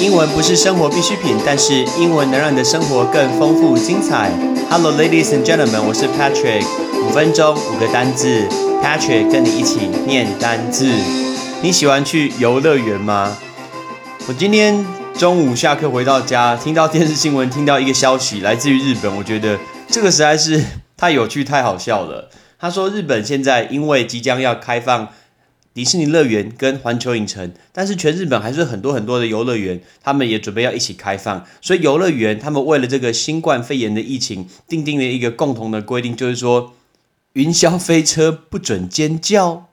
英文不是生活必需品，但是英文能让你的生活更丰富精彩。Hello, ladies and gentlemen，我是 Patrick。五分钟五个单字，Patrick 跟你一起念单字。你喜欢去游乐园吗？我今天中午下课回到家，听到电视新闻，听到一个消息，来自于日本，我觉得这个实在是太有趣、太好笑了。他说，日本现在因为即将要开放。迪士尼乐园跟环球影城，但是全日本还是很多很多的游乐园，他们也准备要一起开放。所以游乐园他们为了这个新冠肺炎的疫情，定定了一个共同的规定，就是说云霄飞车不准尖叫。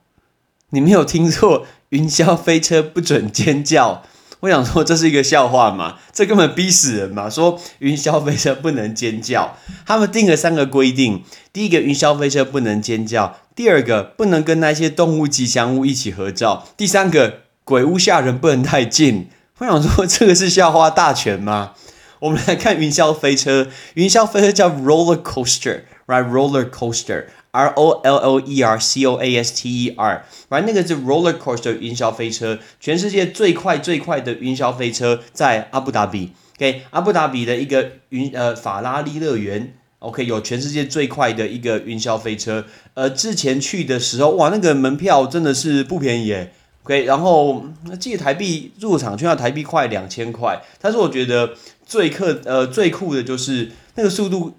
你没有听错，云霄飞车不准尖叫。我想说这是一个笑话嘛？这根本逼死人嘛！说云霄飞车不能尖叫，他们定了三个规定：第一个，云霄飞车不能尖叫；第二个，不能跟那些动物吉祥物一起合照；第三个，鬼屋吓人不能太近。我想说这个是笑话大全吗？我们来看云霄飞车，云霄飞车叫 roller coaster，right？roller coaster。R O L L E R C O A S T E R，反正那个是 roller coaster 云霄飞车，全世界最快最快的云霄飞车在阿布达比。OK，阿布达比的一个云呃法拉利乐园，OK 有全世界最快的一个云霄飞车。呃，之前去的时候，哇，那个门票真的是不便宜耶。OK，然后记得台币入场券要台币快两千块，但是我觉得最克呃最酷的就是那个速度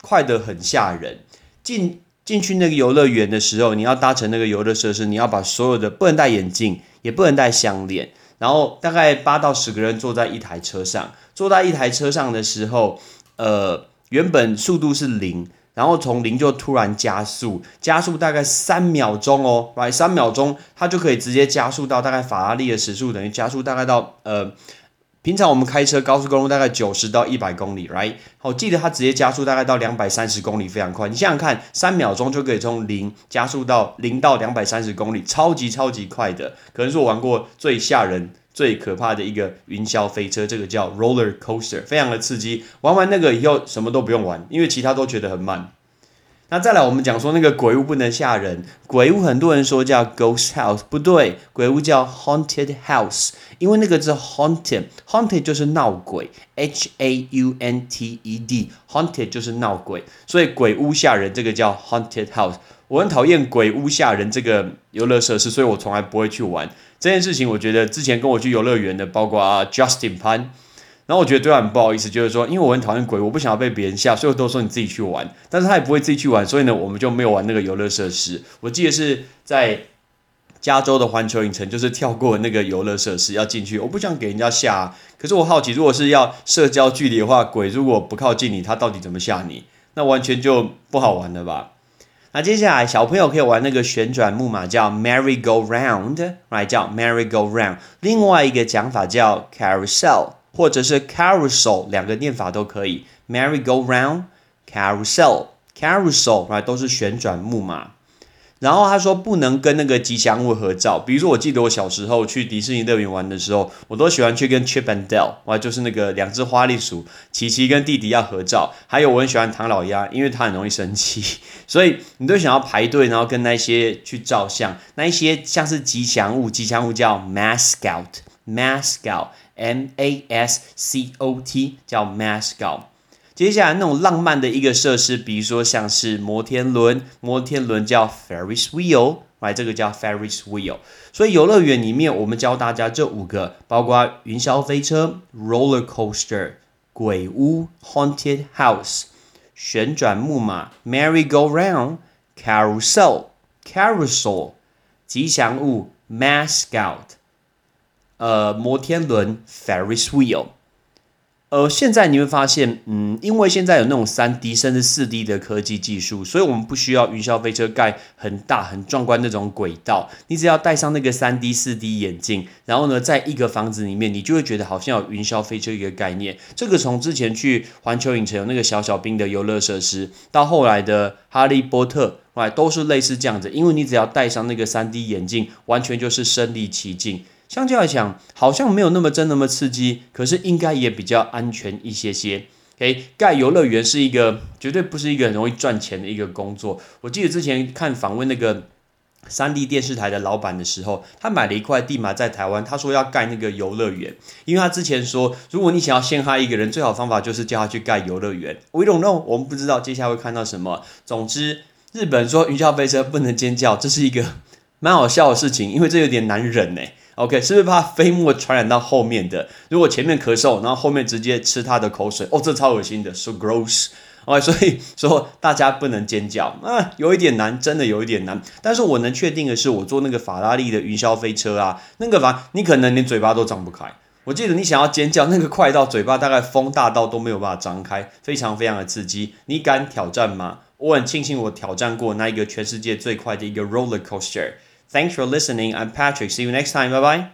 快得很吓人，进。进去那个游乐园的时候，你要搭乘那个游乐设施，你要把所有的不能戴眼镜，也不能戴项链，然后大概八到十个人坐在一台车上，坐在一台车上的时候，呃，原本速度是零，然后从零就突然加速，加速大概三秒钟哦来三秒钟它就可以直接加速到大概法拉利的时速等于加速大概到呃。平常我们开车高速公路大概九十到一百公里，right？好，记得它直接加速大概到两百三十公里，非常快。你想想看，三秒钟就可以从零加速到零到两百三十公里，超级超级快的，可能是我玩过最吓人、最可怕的一个云霄飞车，这个叫 roller coaster，非常的刺激。玩完那个以后什么都不用玩，因为其他都觉得很慢。那再来，我们讲说那个鬼屋不能吓人。鬼屋很多人说叫 ghost house，不对，鬼屋叫 haunted house，因为那个字 haunted，haunted 就是闹鬼，h a u n t e d，haunted 就是闹鬼，所以鬼屋吓人，这个叫 haunted house。我很讨厌鬼屋吓人这个游乐设施，所以我从来不会去玩这件事情。我觉得之前跟我去游乐园的，包括 Justin Pan。然后我觉得对他很不好意思，就是说，因为我很讨厌鬼，我不想要被别人吓，所以我都说你自己去玩。但是他也不会自己去玩，所以呢，我们就没有玩那个游乐设施。我记得是在加州的环球影城，就是跳过那个游乐设施要进去，我不想给人家吓。可是我好奇，如果是要社交距离的话，鬼如果不靠近你，他到底怎么吓你？那完全就不好玩了吧？那接下来小朋友可以玩那个旋转木马，叫 merry go round，right？叫 merry go round。另外一个讲法叫 carousel。或者是 carousel 两个念法都可以，merry go round carousel carousel，right 都是旋转木马。然后他说不能跟那个吉祥物合照，比如说我记得我小时候去迪士尼乐园玩的时候，我都喜欢去跟 Chip and Dale，哇，就是那个两只花栗鼠，琪琪跟弟弟要合照。还有我很喜欢唐老鸭，因为他很容易生气，所以你都想要排队，然后跟那些去照相。那一些像是吉祥物，吉祥物叫 mascot mascot。M A S C O T 叫 mascot。接下来那种浪漫的一个设施，比如说像是摩天轮，摩天轮叫 Ferris wheel，来这个叫 Ferris wheel。所以游乐园里面，我们教大家这五个，包括云霄飞车 roller coaster、鬼屋 haunted house、旋转木马 merry go round、carousel carousel、吉祥物 mascot。呃，摩天轮 Ferris wheel，呃，现在你会发现，嗯，因为现在有那种三 D 甚至四 D 的科技技术，所以我们不需要云霄飞车盖很大很壮观那种轨道，你只要戴上那个三 D 四 D 眼镜，然后呢，在一个房子里面，你就会觉得好像有云霄飞车一个概念。这个从之前去环球影城有那个小小兵的游乐设施，到后来的哈利波特，哎，都是类似这样子，因为你只要戴上那个三 D 眼镜，完全就是身临其境。相较来讲，好像没有那么真那么刺激，可是应该也比较安全一些些。OK，盖游乐园是一个绝对不是一个很容易赚钱的一个工作。我记得之前看访问那个三立电视台的老板的时候，他买了一块地嘛，在台湾，他说要盖那个游乐园，因为他之前说，如果你想要陷害一个人，最好方法就是叫他去盖游乐园。We don't know，我们不知道接下来会看到什么。总之，日本说云霄飞车不能尖叫，这是一个蛮好笑的事情，因为这有点难忍呢。OK，是不是怕飞沫传染到后面的？如果前面咳嗽，然后后面直接吃他的口水，哦，这超恶心的，so gross。哦，所以说大家不能尖叫啊，有一点难，真的有一点难。但是我能确定的是，我坐那个法拉利的云霄飞车啊，那个法你可能连嘴巴都张不开。我记得你想要尖叫，那个快到嘴巴大概风大到都没有办法张开，非常非常的刺激。你敢挑战吗？我很庆幸我挑战过那一个全世界最快的一个 roller coaster。Thanks for listening. I'm Patrick. See you next time. Bye bye.